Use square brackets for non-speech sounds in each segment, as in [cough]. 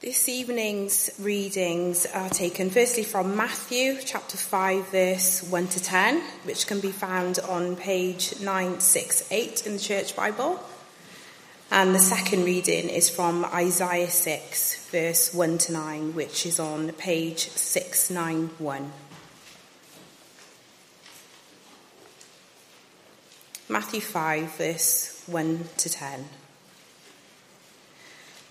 This evening's readings are taken firstly from Matthew chapter 5, verse 1 to 10, which can be found on page 968 in the Church Bible. And the second reading is from Isaiah 6, verse 1 to 9, which is on page 691. Matthew 5, verse 1 to 10.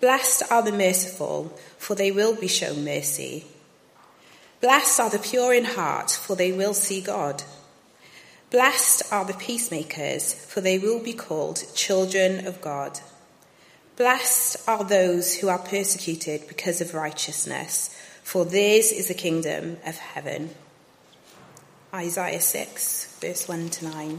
Blessed are the merciful, for they will be shown mercy. Blessed are the pure in heart, for they will see God. Blessed are the peacemakers, for they will be called children of God. Blessed are those who are persecuted because of righteousness, for theirs is the kingdom of heaven. Isaiah 6, verse 1 to 9.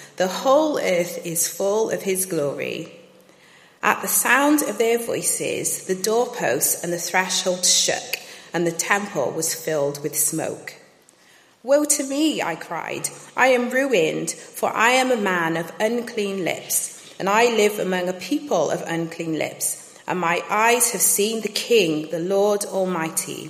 The whole earth is full of his glory. At the sound of their voices, the doorposts and the threshold shook, and the temple was filled with smoke. Woe to me, I cried. I am ruined, for I am a man of unclean lips, and I live among a people of unclean lips, and my eyes have seen the King, the Lord Almighty.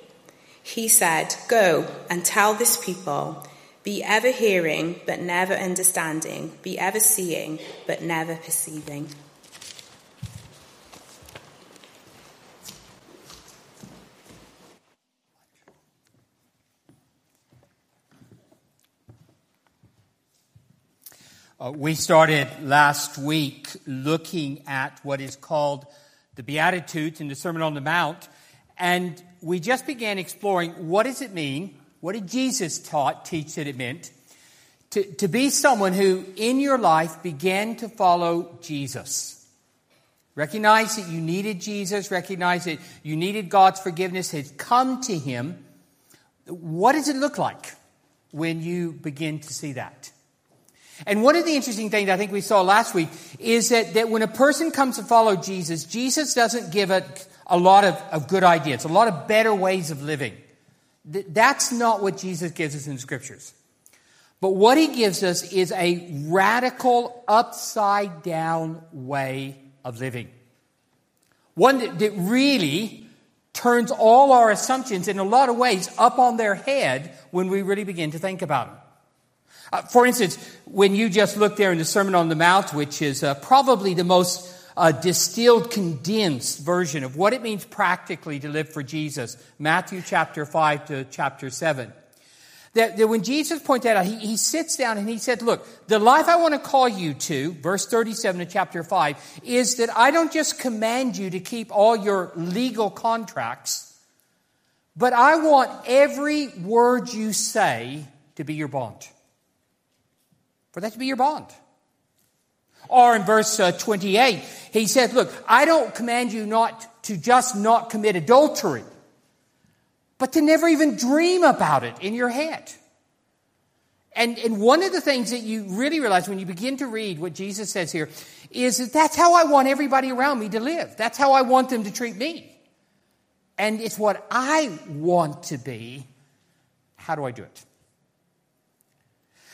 He said, Go and tell this people, be ever hearing, but never understanding, be ever seeing, but never perceiving. Uh, we started last week looking at what is called the Beatitudes in the Sermon on the Mount. And we just began exploring what does it mean? What did Jesus taught, teach that it meant? To, to be someone who in your life began to follow Jesus. Recognize that you needed Jesus, recognize that you needed God's forgiveness, had come to Him. What does it look like when you begin to see that? And one of the interesting things I think we saw last week is that, that when a person comes to follow Jesus, Jesus doesn't give it a lot of, of good ideas, a lot of better ways of living. Th- that's not what Jesus gives us in the scriptures. But what he gives us is a radical, upside down way of living. One that, that really turns all our assumptions in a lot of ways up on their head when we really begin to think about them. Uh, for instance, when you just look there in the Sermon on the Mount, which is uh, probably the most a distilled, condensed version of what it means practically to live for Jesus. Matthew chapter 5 to chapter 7. That, that when Jesus pointed out, he, he sits down and he said, look, the life I want to call you to, verse 37 of chapter 5, is that I don't just command you to keep all your legal contracts, but I want every word you say to be your bond. For that to be your bond. Or in verse uh, 28, he said, look, I don't command you not to just not commit adultery, but to never even dream about it in your head. And, and one of the things that you really realize when you begin to read what Jesus says here is that that's how I want everybody around me to live. That's how I want them to treat me. and it's what I want to be, how do I do it?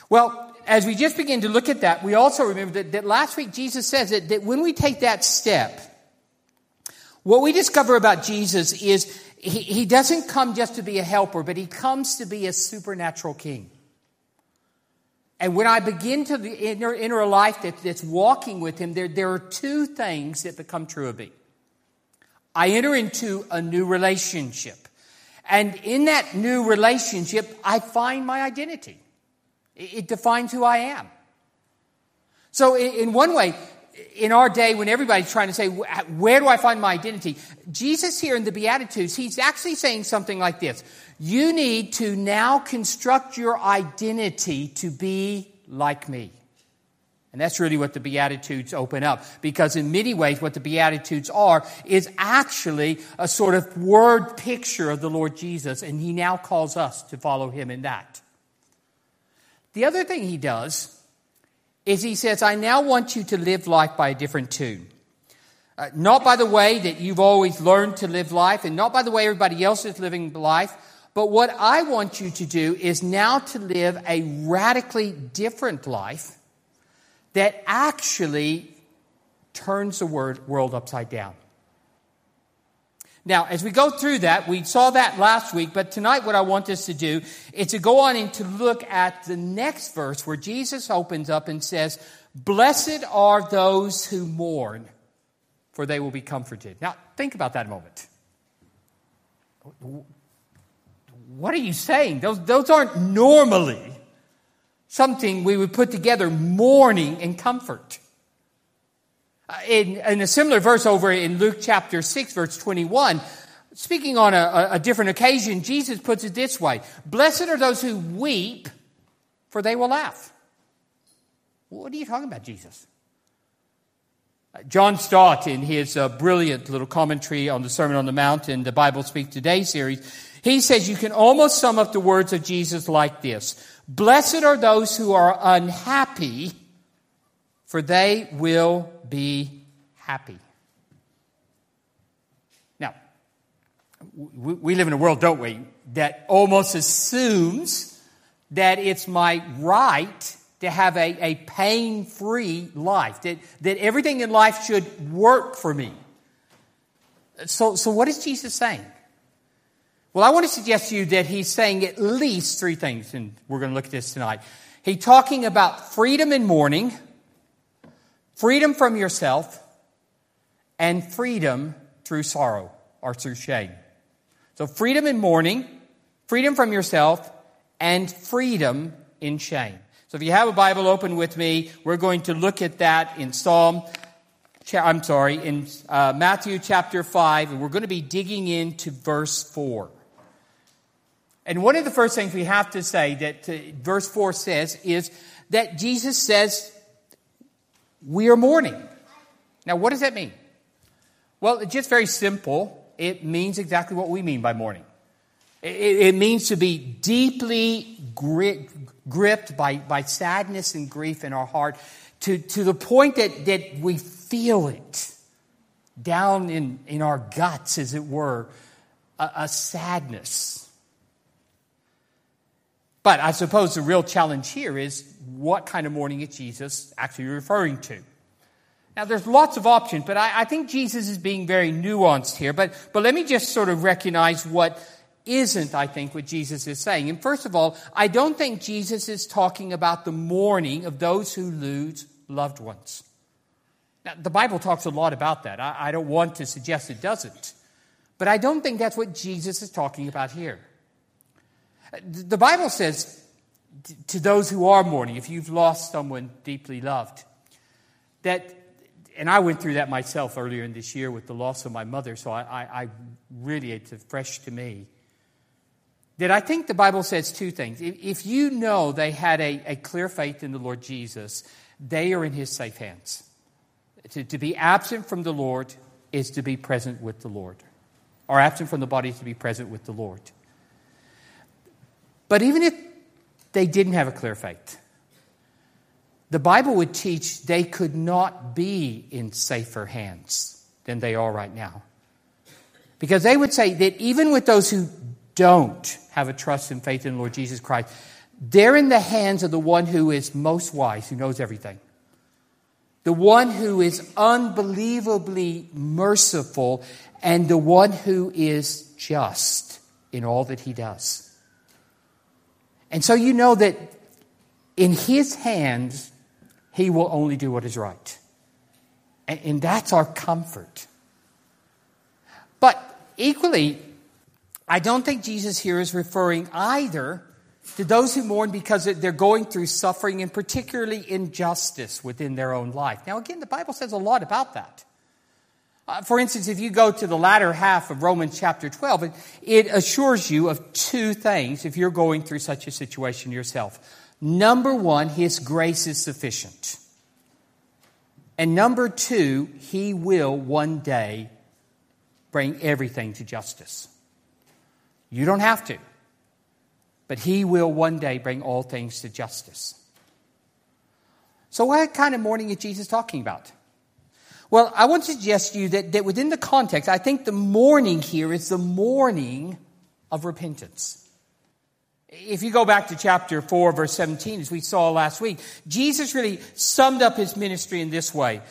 Well, as we just begin to look at that, we also remember that, that last week Jesus says that, that when we take that step, what we discover about Jesus is he, he doesn't come just to be a helper, but he comes to be a supernatural king. And when I begin to enter, enter a life that, that's walking with him, there, there are two things that become true of me. I enter into a new relationship. And in that new relationship, I find my identity. It defines who I am. So, in one way, in our day when everybody's trying to say, where do I find my identity? Jesus here in the Beatitudes, he's actually saying something like this. You need to now construct your identity to be like me. And that's really what the Beatitudes open up. Because in many ways, what the Beatitudes are is actually a sort of word picture of the Lord Jesus. And he now calls us to follow him in that. The other thing he does is he says, I now want you to live life by a different tune. Uh, not by the way that you've always learned to live life and not by the way everybody else is living life, but what I want you to do is now to live a radically different life that actually turns the world upside down. Now, as we go through that, we saw that last week, but tonight what I want us to do is to go on and to look at the next verse where Jesus opens up and says, Blessed are those who mourn, for they will be comforted. Now, think about that a moment. What are you saying? Those, those aren't normally something we would put together mourning and comfort. Uh, in, in, a similar verse over in Luke chapter 6, verse 21, speaking on a, a different occasion, Jesus puts it this way Blessed are those who weep, for they will laugh. What are you talking about, Jesus? Uh, John Stott, in his uh, brilliant little commentary on the Sermon on the Mount in the Bible Speak Today series, he says you can almost sum up the words of Jesus like this Blessed are those who are unhappy, for they will be happy. Now, we live in a world, don't we, that almost assumes that it's my right to have a, a pain free life, that, that everything in life should work for me. So, so, what is Jesus saying? Well, I want to suggest to you that he's saying at least three things, and we're going to look at this tonight. He's talking about freedom in mourning freedom from yourself, and freedom through sorrow or through shame. So, freedom in mourning, freedom from yourself, and freedom in shame. So, if you have a Bible open with me, we're going to look at that in Psalm, I'm sorry, in uh, Matthew chapter 5, and we're going to be digging into verse 4. And one of the first things we have to say that uh, verse 4 says is that Jesus says we are mourning. Now, what does that mean? Well, it's just very simple. It means exactly what we mean by mourning. It, it means to be deeply gri- gripped by, by sadness and grief in our heart to, to the point that, that we feel it down in, in our guts, as it were, a, a sadness. But I suppose the real challenge here is what kind of mourning is Jesus actually referring to? Now, there's lots of options, but I, I, think Jesus is being very nuanced here. But, but let me just sort of recognize what isn't, I think, what Jesus is saying. And first of all, I don't think Jesus is talking about the mourning of those who lose loved ones. Now, the Bible talks a lot about that. I, I don't want to suggest it doesn't. But I don't think that's what Jesus is talking about here. The Bible says to those who are mourning, if you've lost someone deeply loved, that, and I went through that myself earlier in this year with the loss of my mother, so I, I, I really, it's fresh to me. That I think the Bible says two things. If you know they had a, a clear faith in the Lord Jesus, they are in his safe hands. To, to be absent from the Lord is to be present with the Lord, or absent from the body is to be present with the Lord. But even if they didn't have a clear faith, the Bible would teach they could not be in safer hands than they are right now. Because they would say that even with those who don't have a trust and faith in the Lord Jesus Christ, they're in the hands of the one who is most wise, who knows everything. The one who is unbelievably merciful and the one who is just in all that he does. And so you know that in his hands, he will only do what is right. And, that's our comfort. But equally, I don't think Jesus here is referring either to those who mourn because they're going through suffering and particularly injustice within their own life. Now, again, the Bible says a lot about that. Uh, for instance, if you go to the latter half of Romans chapter 12, it, it assures you of two things if you're going through such a situation yourself. Number one, His grace is sufficient. And number two, He will one day bring everything to justice. You don't have to, but He will one day bring all things to justice. So, what kind of mourning is Jesus talking about? Well, I want to suggest to you that, that within the context, I think the mourning here is the mourning of repentance. If you go back to chapter 4, verse 17, as we saw last week, Jesus really summed up his ministry in this way.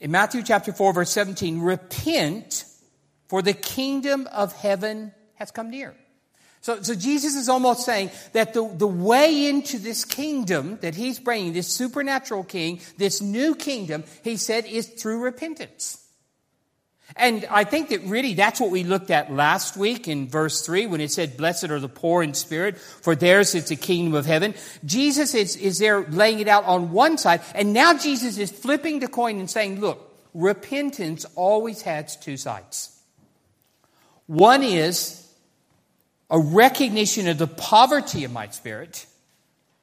In Matthew chapter 4, verse 17, repent, for the kingdom of heaven has come near. So, so Jesus is almost saying that the, the way into this kingdom that he's bringing, this supernatural king, this new kingdom, he said, is through repentance. And I think that really that's what we looked at last week in verse 3 when it said, Blessed are the poor in spirit, for theirs is the kingdom of heaven. Jesus is, is there laying it out on one side, and now Jesus is flipping the coin and saying, Look, repentance always has two sides. One is a recognition of the poverty of my spirit,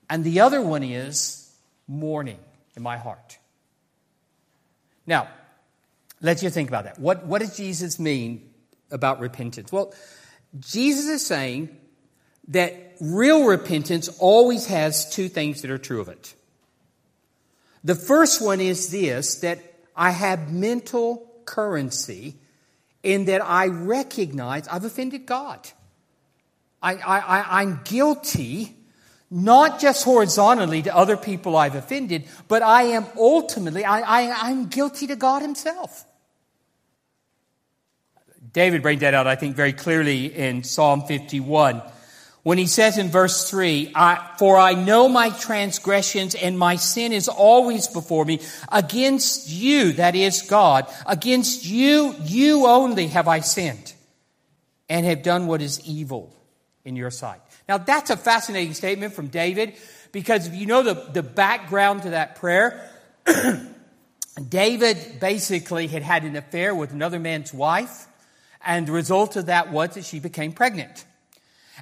and the other one is mourning in my heart. Now, let you think about that. What, what does Jesus mean about repentance? Well, Jesus is saying that real repentance always has two things that are true of it. The first one is this that I have mental currency in that I recognize I've offended God. I, I, I'm guilty, not just horizontally to other people I've offended, but I am ultimately, I, I, I'm guilty to God Himself. David brings that out, I think, very clearly in Psalm 51 when he says in verse 3, For I know my transgressions and my sin is always before me. Against you, that is God, against you, you only have I sinned and have done what is evil in your sight. Now, that's a fascinating statement from David because if you know the, the background to that prayer, [clears throat] David basically had had an affair with another man's wife, and the result of that was that she became pregnant.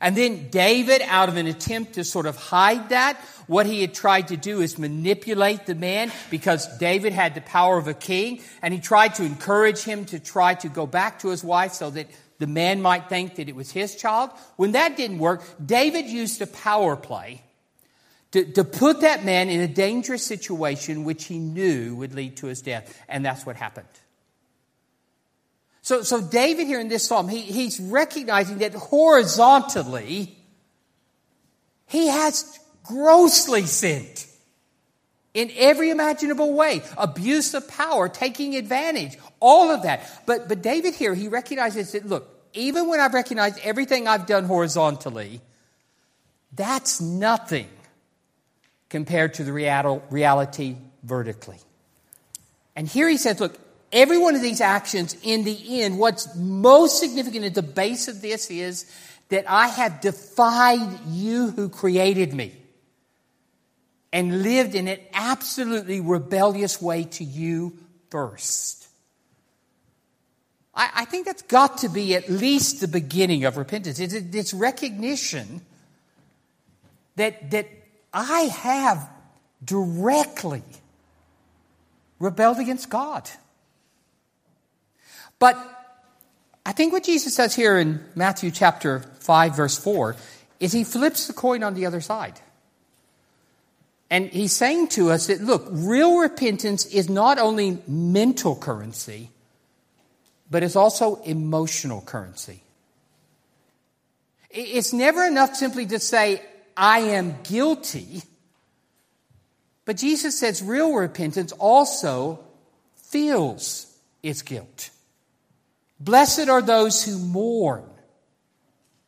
And then David, out of an attempt to sort of hide that, what he had tried to do is manipulate the man because David had the power of a king, and he tried to encourage him to try to go back to his wife so that the man might think that it was his child. When that didn't work, David used a power play to, to put that man in a dangerous situation which he knew would lead to his death. And that's what happened. So, so David here in this psalm, he, he's recognizing that horizontally, he has grossly sinned in every imaginable way abuse of power, taking advantage, all of that. But, but David here, he recognizes that, look, even when I've recognized everything I've done horizontally, that's nothing compared to the reality vertically. And here he says, look, every one of these actions, in the end, what's most significant at the base of this is that I have defied you who created me and lived in an absolutely rebellious way to you first. I, I think that's got to be at least the beginning of repentance. It's, it's recognition that, that I have directly rebelled against God. But I think what Jesus says here in Matthew chapter 5, verse 4, is he flips the coin on the other side. And he's saying to us that, look, real repentance is not only mental currency, but it's also emotional currency. It's never enough simply to say, I am guilty. But Jesus says real repentance also feels its guilt. Blessed are those who mourn,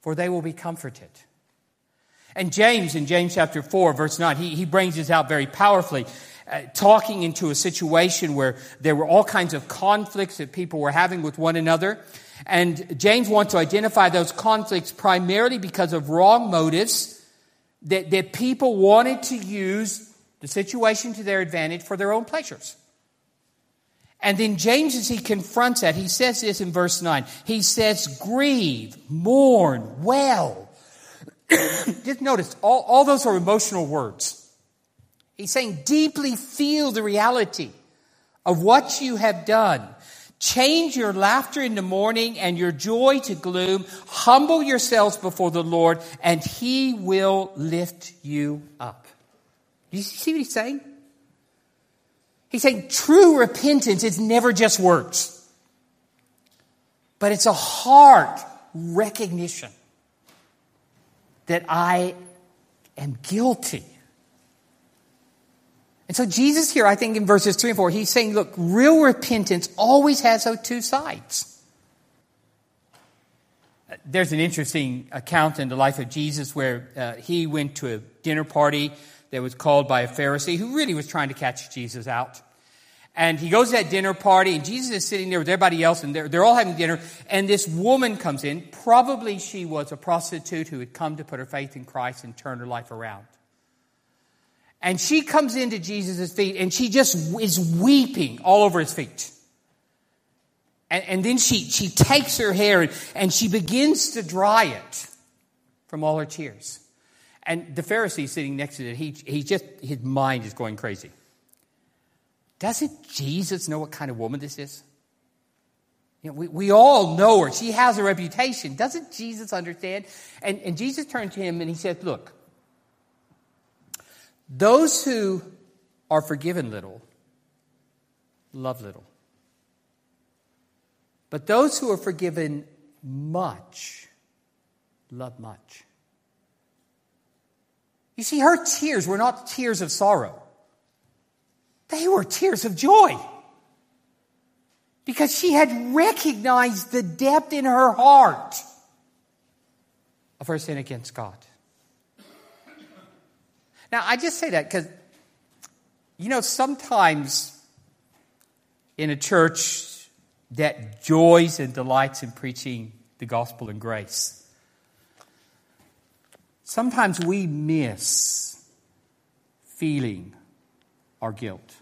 for they will be comforted. And James, in James chapter 4, verse 9, he, he brings this out very powerfully, uh, talking into a situation where there were all kinds of conflicts that people were having with one another. And James wants to identify those conflicts primarily because of wrong motives that, that people wanted to use the situation to their advantage for their own pleasures. And then James, as he confronts that, he says this in verse 9. He says, grieve, mourn, well. [coughs] Just notice, all, all those are emotional words. He's saying, deeply feel the reality of what you have done. Change your laughter in the mourning and your joy to gloom. Humble yourselves before the Lord, and He will lift you up. Do you see what He's saying? He's saying true repentance is never just words, but it's a heart recognition that I am guilty. And so Jesus here, I think in verses 3 and 4, he's saying, look, real repentance always has those two sides. There's an interesting account in the life of Jesus where uh, he went to a dinner party that was called by a Pharisee who really was trying to catch Jesus out. And he goes to that dinner party, and Jesus is sitting there with everybody else, and they're, they're all having dinner. And this woman comes in. Probably she was a prostitute who had come to put her faith in Christ and turn her life around. And she comes into Jesus' feet, and she just is weeping all over his feet. And, and then she, she takes her hair and, and she begins to dry it from all her tears. And the Pharisee sitting next to it, he, he just, his mind is going crazy. Doesn't Jesus know what kind of woman this is? You know, we, we all know her. She has a reputation. Doesn't Jesus understand? And, and Jesus turned to him and he said, Look, those who are forgiven little love little. But those who are forgiven much love much. You see, her tears were not tears of sorrow. They were tears of joy. Because she had recognized the depth in her heart of her sin against God. Now, I just say that because, you know, sometimes in a church that joys and delights in preaching the gospel and grace, sometimes we miss feeling our guilt.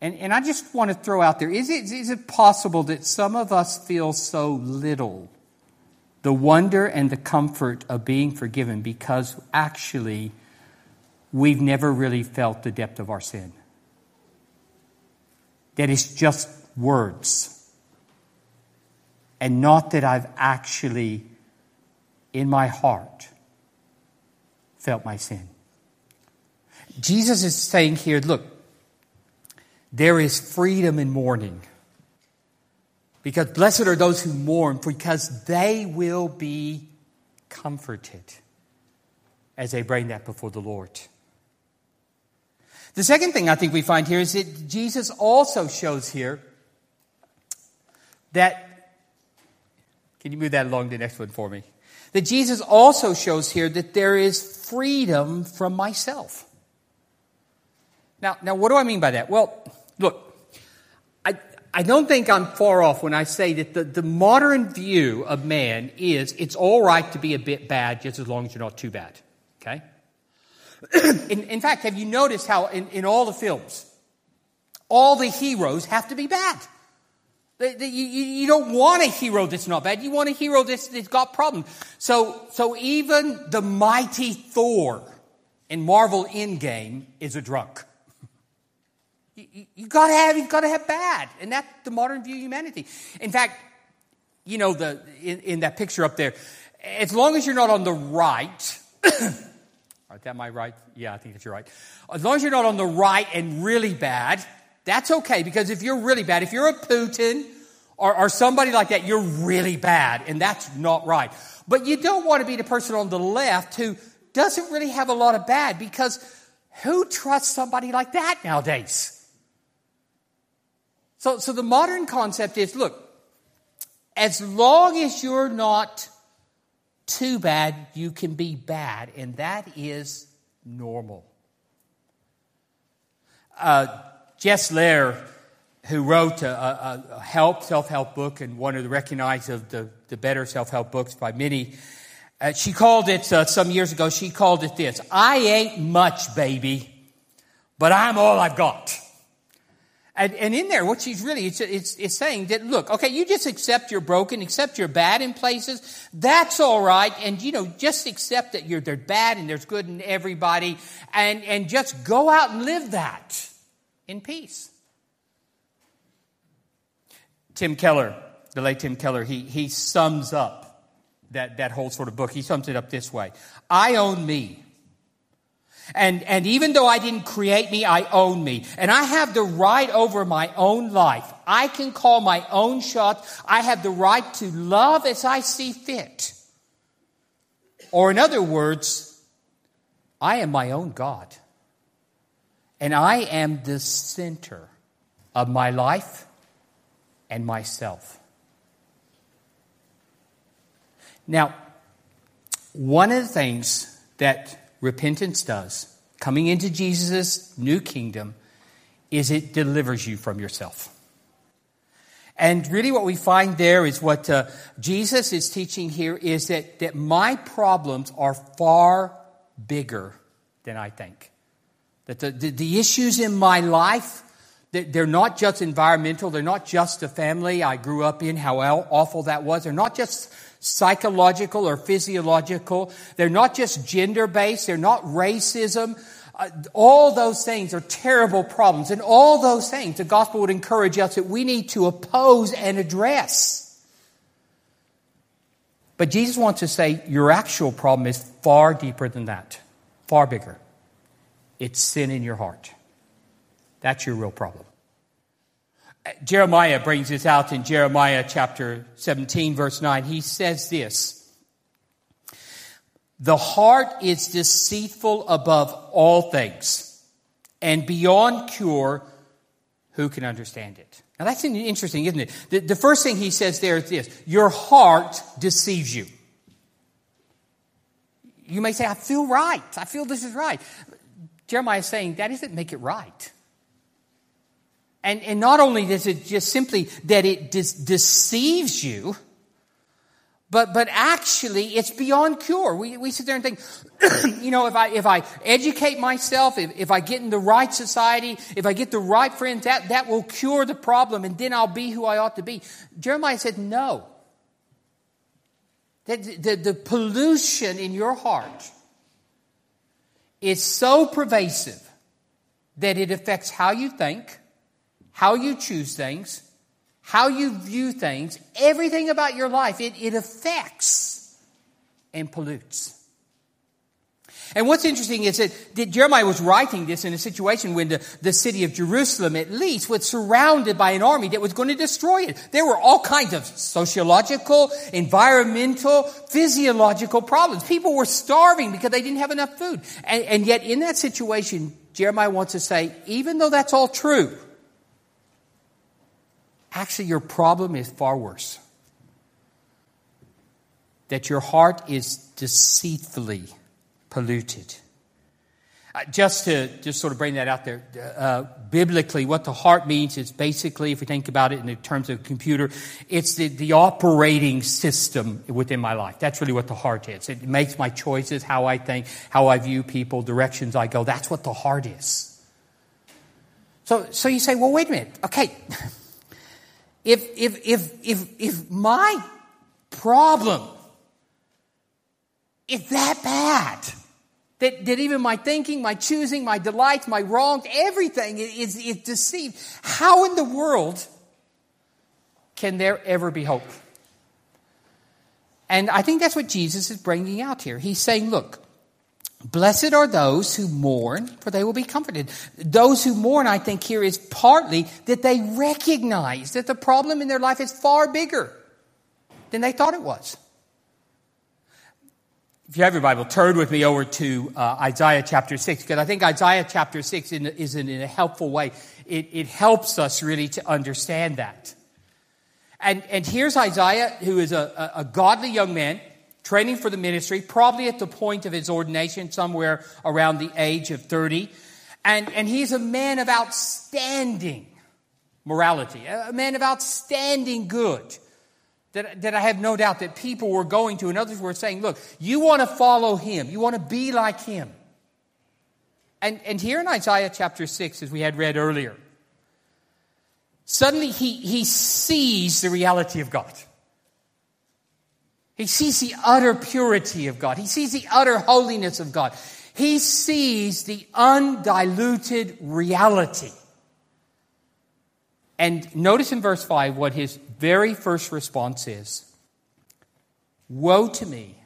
And, and I just want to throw out there is it, is it possible that some of us feel so little the wonder and the comfort of being forgiven because actually we've never really felt the depth of our sin? That it's just words. And not that I've actually, in my heart, felt my sin. Jesus is saying here, look, there is freedom in mourning. Because blessed are those who mourn, because they will be comforted as they bring that before the Lord. The second thing I think we find here is that Jesus also shows here that, can you move that along the next one for me? That Jesus also shows here that there is freedom from myself. Now, now what do I mean by that? Well, look, I, I don't think I'm far off when I say that the, the modern view of man is it's all right to be a bit bad just as long as you're not too bad. Okay? [clears throat] in, in fact, have you noticed how in, in all the films, all the heroes have to be bad? you, you, don't want a hero that's not bad. You want a hero that's, that's got problems. So, so even the mighty Thor in Marvel Endgame is a drunk. You, you gotta have, you gotta have bad. And that's the modern view of humanity. In fact, you know, the, in, in that picture up there, as long as you're not on the right, [coughs] Is that my right? Yeah, I think that you're right. As long as you're not on the right and really bad, That's okay because if you're really bad, if you're a Putin or, or somebody like that, you're really bad and that's not right. But you don't want to be the person on the left who doesn't really have a lot of bad because who trusts somebody like that nowadays? So, so the modern concept is look, as long as you're not too bad, you can be bad, and that is normal. Uh, Jess Lair, who wrote a, a, a help, self-help book and one of the recognized of the, the better self-help books by many, uh, she called it, uh, some years ago, she called it this, I ain't much, baby, but I'm all I've got. And, and in there, what she's really, it's, it's, it's saying that, look, okay, you just accept you're broken, accept you're bad in places. That's all right. And, you know, just accept that you're, they're bad and there's good in everybody. And, and just go out and live that in peace. Tim Keller, the late Tim Keller, he, he sums up that, that whole sort of book. He sums it up this way. I own me. And, and even though I didn't create me, I own me. And I have the right over my own life. I can call my own shots. I have the right to love as I see fit. Or in other words, I am my own God. And I am the center of my life and myself. Now, one of the things that repentance does, coming into Jesus' new kingdom, is it delivers you from yourself. And really what we find there is what uh, Jesus is teaching here is that, that my problems are far bigger than I think. That the, the, the issues in my life, they're not just environmental, they're not just the family I grew up in, how awful that was. They're not just psychological or physiological. They're not just gender based. They're not racism. Uh, all those things are terrible problems. And all those things, the gospel would encourage us that we need to oppose and address. But Jesus wants to say your actual problem is far deeper than that, far bigger. It's sin in your heart. That's your real problem. Jeremiah brings this out in Jeremiah chapter 17, verse 9. He says this The heart is deceitful above all things, and beyond cure, who can understand it? Now that's interesting, isn't it? The, the first thing he says there is this Your heart deceives you. You may say, I feel right. I feel this is right. Jeremiah is saying that doesn't make it right. And, and not only does it just simply that it de- deceives you, but, but actually it's beyond cure. We, we sit there and think, [clears throat] you know, if I, if I educate myself, if, if I get in the right society, if I get the right friends, that, that will cure the problem and then I'll be who I ought to be. Jeremiah said, no. That the, the pollution in your heart is so pervasive that it affects how you think, how you choose things, how you view things, everything about your life, it, it affects and pollutes. And what's interesting is that, Jeremiah was writing this in a situation when the, the city of Jerusalem, at least, was surrounded by an army that was going to destroy it. There were all kinds of sociological, environmental, physiological problems. People were starving because they didn't have enough food. And, and yet, in that situation, Jeremiah wants to say, even though that's all true, Actually, your problem is far worse. That your heart is deceitfully polluted. Uh, just to just sort of bring that out there, uh, biblically, what the heart means is basically, if we think about it in terms of computer, it's the, the operating system within my life. That's really what the heart is. It makes my choices, how I think, how I view people, directions I go. That's what the heart is. So, so you say, well, wait a minute. Okay. [laughs] if, if, if, if, if my problem is that bad, that, that even my thinking, my choosing, my delights, my wrongs, everything is, is deceived, how in the world can there ever be hope? And I think that's what Jesus is bringing out here. He's saying, look, Blessed are those who mourn, for they will be comforted. Those who mourn, I think, here is partly that they recognize that the problem in their life is far bigger than they thought it was. If you have your Bible, turn with me over to uh, Isaiah chapter 6, because I think Isaiah chapter 6 in, is in, in a helpful way. It, it helps us really to understand that. And, and here's Isaiah, who is a, a, a godly young man training for the ministry, probably at the point of his ordination, somewhere around the age of 30. And, and he's a man of outstanding morality, a man of outstanding good. That, that I have no doubt that people were going to, and others were saying, look, you want to follow him, you want to be like him. And, and here in Isaiah chapter 6, as we had read earlier, suddenly he, he sees the reality of God. He sees the utter purity of God. He sees the utter holiness of God. He sees the undiluted reality. And notice in verse 5 what his very first response is Woe to me!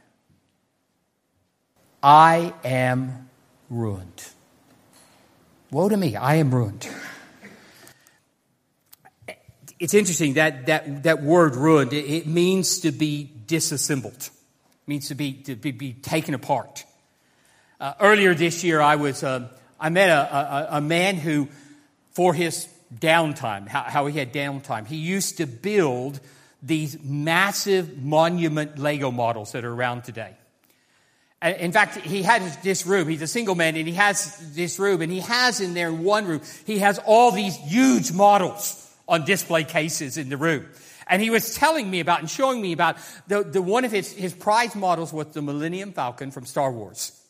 I am ruined. Woe to me, I am ruined. It's interesting that that, that word ruined, it, it means to be disassembled. It means to be, to be, be taken apart. Uh, earlier this year, I was, uh, I met a, a, a, man who, for his downtime, how, how he had downtime, he used to build these massive monument Lego models that are around today. In fact, he had this room. He's a single man and he has this room and he has in there one room, he has all these huge models on display cases in the room. And he was telling me about and showing me about the, the one of his, his prize models was the Millennium Falcon from Star Wars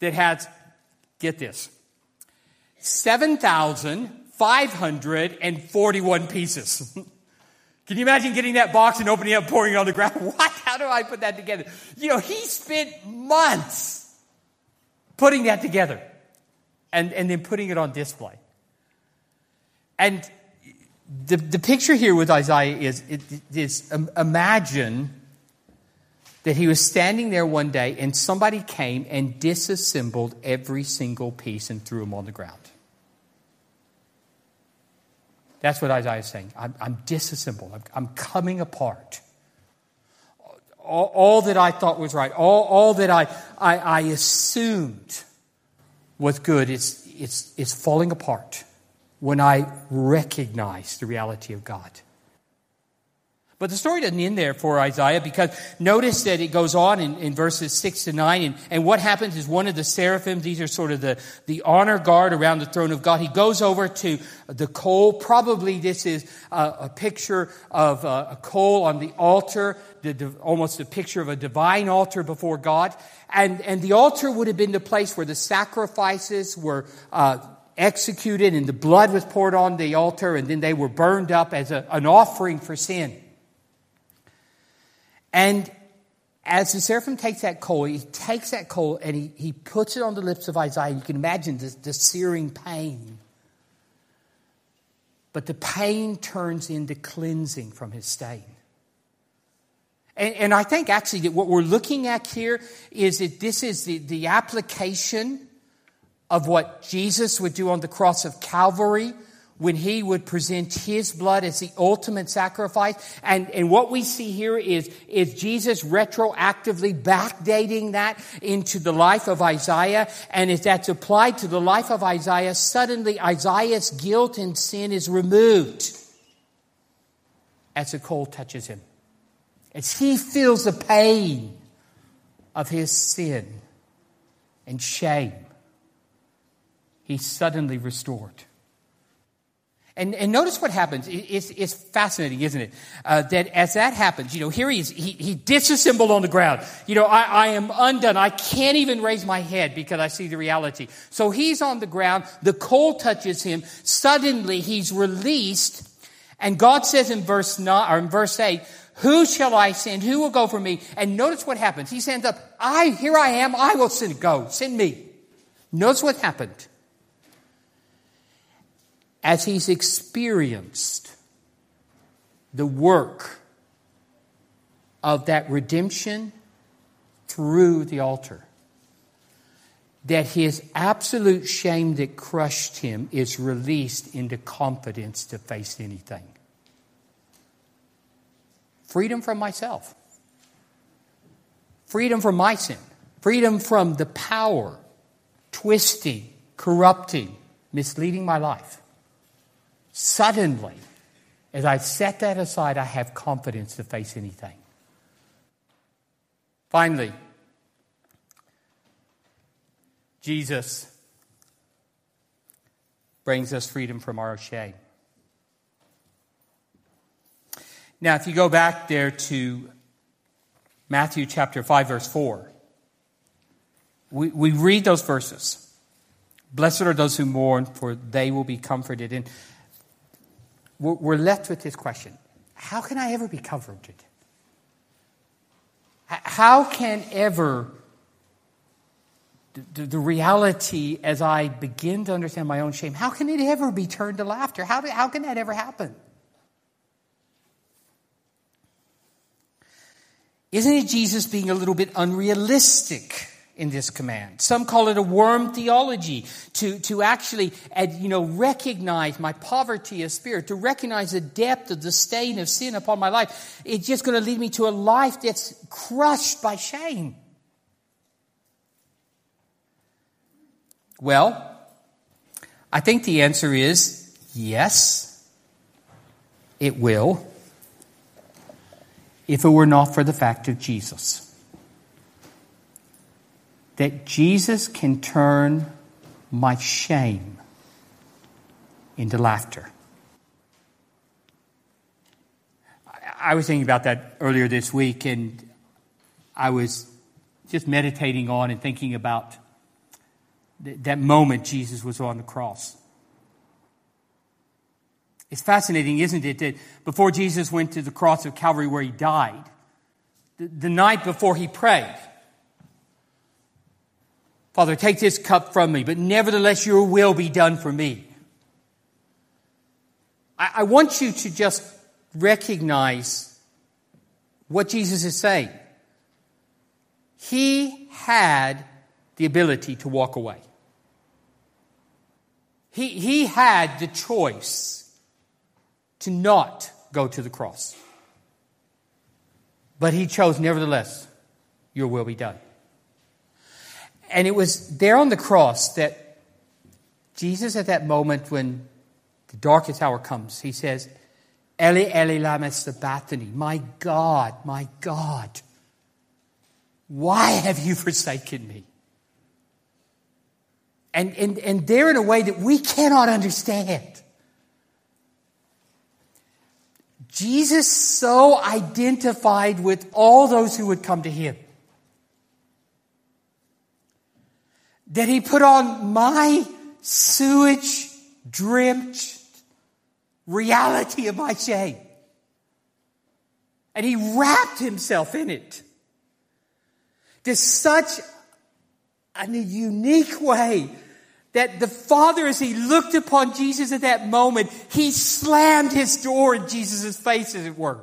that had, get this, 7,541 pieces. [laughs] Can you imagine getting that box and opening it up, pouring it on the ground? [laughs] What? How do I put that together? You know, he spent months putting that together and, and then putting it on display. And the, the picture here with Isaiah is, is um, imagine that he was standing there one day and somebody came and disassembled every single piece and threw them on the ground. That's what Isaiah is saying. I'm, I'm disassembled. I'm, I'm, coming apart. All, all, that I thought was right, all, all that I, I, I assumed was good, it's, it's, it's falling apart when I recognize the reality of God. But the story doesn't end there for Isaiah because notice that it goes on in, in verses 6 to 9. And, and, what happens is one of the seraphim, these are sort of the, the honor guard around the throne of God, he goes over to the coal. Probably this is a, a picture of a, a, coal on the altar, the, almost a picture of a divine altar before God. And, and the altar would have been the place where the sacrifices were uh, executed and the blood was poured on the altar and then they were burned up as a, an offering for sin. And as the seraphim takes that coal, he takes that coal and he, he puts it on the lips of Isaiah. You can imagine the, the searing pain. But the pain turns into cleansing from his stain. And, and I think actually that what we're looking at here is that this is the, the application of what Jesus would do on the cross of Calvary when he would present his blood as the ultimate sacrifice. And, and what we see here is, is Jesus retroactively backdating that into the life of Isaiah. And as that's applied to the life of Isaiah, suddenly Isaiah's guilt and sin is removed as the coal touches him. As he feels the pain of his sin and shame he's suddenly restored. And, and notice what happens. It's, it's fascinating, isn't it? Uh, that as that happens, you know, here he is, he, he disassembled on the ground. You know, I, I am undone. I can't even raise my head because I see the reality. So he's on the ground. The coal touches him. Suddenly he's released. And God says in verse nine, or in verse 8, who shall I send? Who will go for me? And notice what happens. He stands up, I, here I am. I will send, go. Send me. Notice what happened as he's experienced the work of that redemption through the altar. that his absolute shame that crushed him is released into confidence to face anything. Freedom from myself, freedom from my sin, freedom from the power twisting, corrupting, misleading my life. Suddenly, as I set that aside, I have confidence to face anything. Finally, Jesus brings us freedom from our shame. Now, if you go back there to Matthew chapter 5, verse 4, we, we read those verses. Blessed are those who mourn, for they will be comforted. And we're, left with this question How can I ever be comforted? How can ever the, the, reality as I begin to understand my own shame, how can it ever be turned to laughter? How, do, how can that ever happen? Isn't it Jesus being a little bit unrealistic in this command? Some call it a worm theology to, to actually, you know, recognize my poverty of spirit, to recognize the depth of the stain of sin upon my life. It's just going to lead me to a life that's crushed by shame. Well, I think the answer is yes, it will, if it were not for the fact of Jesus. That Jesus can turn my shame into laughter. I was thinking about that earlier this week, and I was just meditating on and thinking about that moment Jesus was on the cross. It's fascinating, isn't it, that before Jesus went to the cross of Calvary where he died, the, night before he prayed, Father, take this cup from me, but nevertheless your will be done for me. I, I want you to just recognize what Jesus is saying. He had the ability to walk away. He, he had the choice to not go to the cross. But he chose, nevertheless, your will be done. And it was there on the cross that Jesus, at that moment when the darkest hour comes, he says, Eli, Eli, lama sabachthani. My God, my God, why have you [laughs] forsaken me? And, and, and they're in a way that we cannot understand. Jesus so identified with all those who would come to him that he put on my sewage drenched reality of my shame. And he wrapped himself in it. To such a unique way that the Father, as he looked upon Jesus at that moment, he slammed his door in Jesus' face, as it were.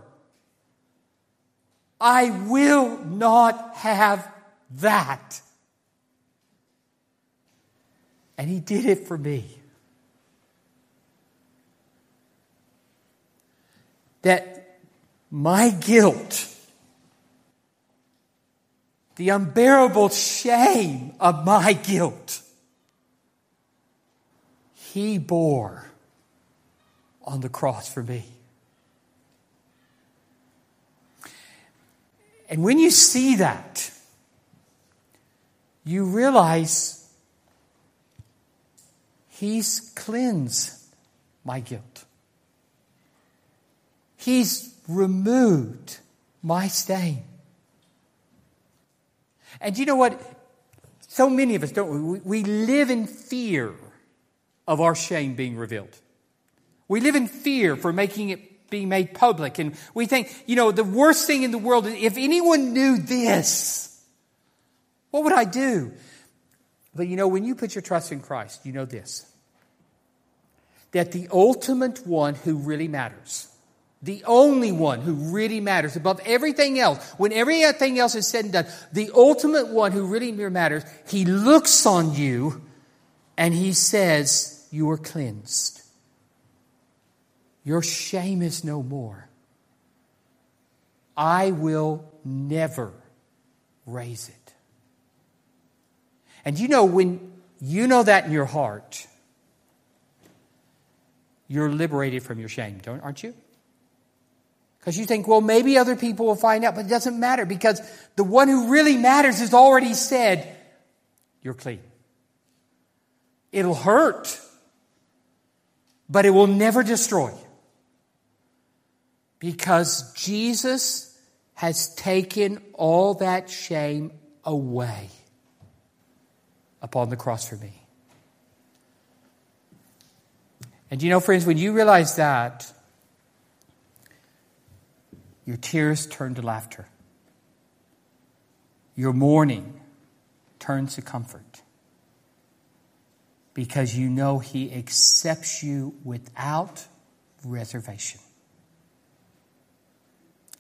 I will not have that. And he did it for me. That my guilt, the unbearable shame of my guilt, he bore on the cross for me. And when you see that, you realize He's cleansed my guilt. He's removed my stain. And you know what? So many of us, don't we? We live in fear of our shame being revealed. We live in fear for making it be made public. And we think, you know, the worst thing in the world, is if anyone knew this, what would I do? But you know, when you put your trust in Christ, you know this that the ultimate one who really matters, the only one who really matters above everything else, when everything else is said and done, the ultimate one who really matters, he looks on you and he says, You are cleansed. Your shame is no more. I will never raise it. And you know, when you know that in your heart, you're liberated from your shame, don't, aren't you? Because you think, well, maybe other people will find out, but it doesn't matter because the one who really matters has already said, you're clean. It'll hurt, but it will never destroy. you Because Jesus has taken all that shame away upon the cross for me. And you know, friends, when you realize that, your tears turn to laughter. Your mourning turns to comfort. Because you know He accepts you without reservation.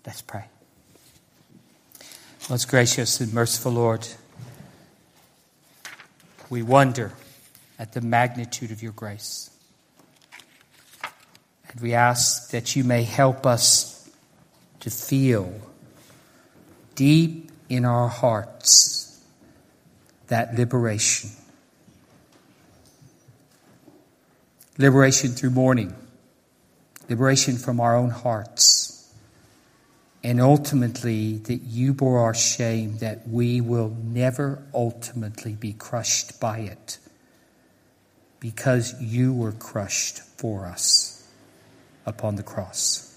Let's pray. Most gracious and merciful Lord, we wonder at the magnitude of your grace. And we ask that you may help us to feel deep in our hearts that liberation. Liberation through mourning, liberation from our own hearts, and ultimately that you bore our shame, that we will never ultimately be crushed by it because you were crushed for us upon the cross.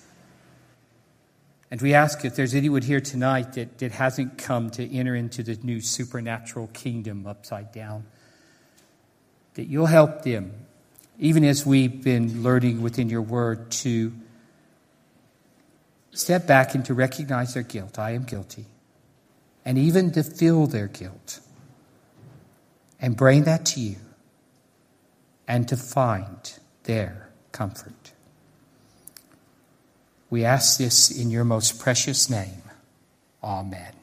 And we ask if there's anyone here tonight that, that hasn't come to enter into the new supernatural kingdom upside down, that you'll help them, even as we've been learning within your word, to step back and to recognize their guilt. I am guilty. And even to feel their guilt and bring that to you and to find their comfort. We ask this in your most precious name. Amen.